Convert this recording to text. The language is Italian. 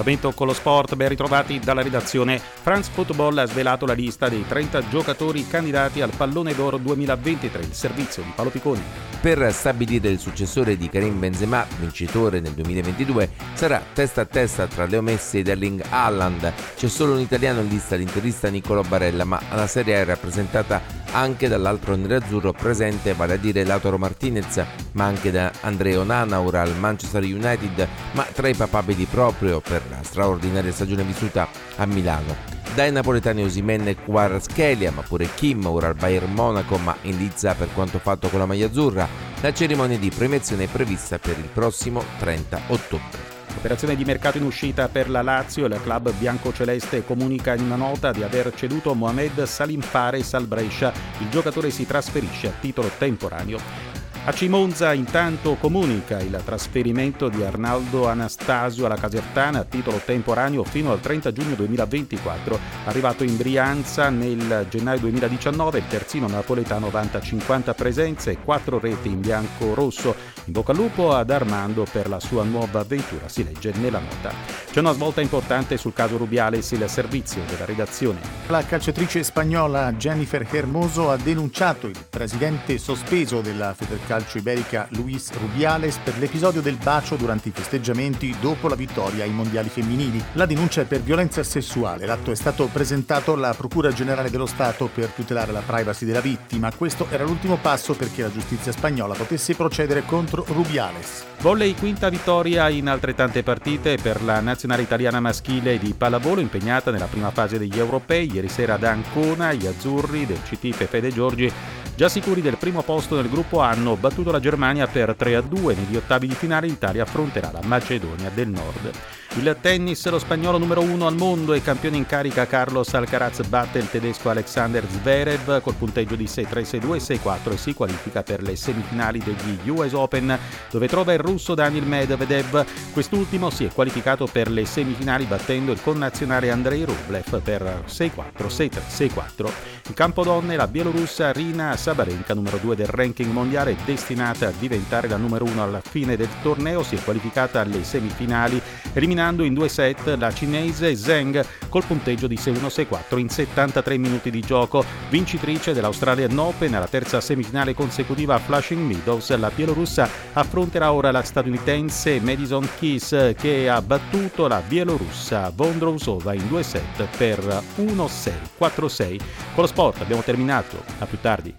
Appuntamento con lo sport, ben ritrovati dalla redazione. France Football ha svelato la lista dei 30 giocatori candidati al Pallone d'Oro 2023, il servizio di Paolo Picconi. Per stabilire il successore di Karim Benzema, vincitore nel 2022, sarà testa a testa tra Leo Messi ed Erling Haaland. C'è solo un italiano in lista, l'interista Niccolò Barella, ma la serie è rappresentata anche dall'altro nerazzurro presente, vale a dire Lautaro Martinez, ma anche da Andrea Onanaura al Manchester United, ma tra i papabili proprio per la straordinaria stagione vissuta a Milano. Dai napoletani Osimen e Kvaratskhelia, ma pure Kim ora al Bayern Monaco, ma in Lizza per quanto fatto con la maglia azzurra. La cerimonia di premiazione è prevista per il prossimo 30 ottobre. Operazione di mercato in uscita per la Lazio, il club biancoceleste comunica in una nota di aver ceduto Mohamed Salim Fares al Brescia. Il giocatore si trasferisce a titolo temporaneo a Cimonza intanto comunica il trasferimento di Arnaldo Anastasio alla Casertana a titolo temporaneo fino al 30 giugno 2024. Arrivato in Brianza nel gennaio 2019, il terzino napoletano vanta 50 presenze e 4 reti in bianco-rosso. In bocca al lupo ad Armando per la sua nuova avventura, si legge nella nota. C'è una svolta importante sul caso Rubiales, il servizio della redazione. La calciatrice spagnola Jennifer Hermoso ha denunciato il presidente sospeso della Federcalcio calcio iberica Luis Rubiales per l'episodio del bacio durante i festeggiamenti dopo la vittoria ai mondiali femminili. La denuncia è per violenza sessuale. L'atto è stato presentato alla Procura Generale dello Stato per tutelare la privacy della vittima. Questo era l'ultimo passo perché la giustizia spagnola potesse procedere contro Rubiales. Volley quinta vittoria in altrettante partite per la nazionale italiana maschile di pallavolo impegnata nella prima fase degli europei. Ieri sera ad Ancona gli azzurri del CT Pepe De Giorgi Già sicuri del primo posto nel gruppo hanno battuto la Germania per 3-2 negli ottavi di finale l'Italia affronterà la Macedonia del Nord. Il tennis, lo spagnolo numero uno al mondo e campione in carica Carlos Alcaraz batte il tedesco Alexander Zverev col punteggio di 6-3, 6-2 6-4 e si qualifica per le semifinali degli US Open dove trova il russo Daniel Medvedev. Quest'ultimo si è qualificato per le semifinali battendo il connazionale Andrei Rublev per 6-4, 6-3, 6-4. In campo donne la bielorussa Rina Sabarenka, numero 2 del ranking mondiale, destinata a diventare la numero 1 alla fine del torneo, si è qualificata alle semifinali eliminando eliminando in due set la cinese Zheng col punteggio di 6-1-6-4 in 73 minuti di gioco. Vincitrice dell'Australian Open alla terza semifinale consecutiva a Flushing Meadows, la bielorussa affronterà ora la statunitense Madison Keys che ha battuto la bielorussa Vondrousova in due set per 1-6, 4-6. Con lo sport abbiamo terminato, a più tardi.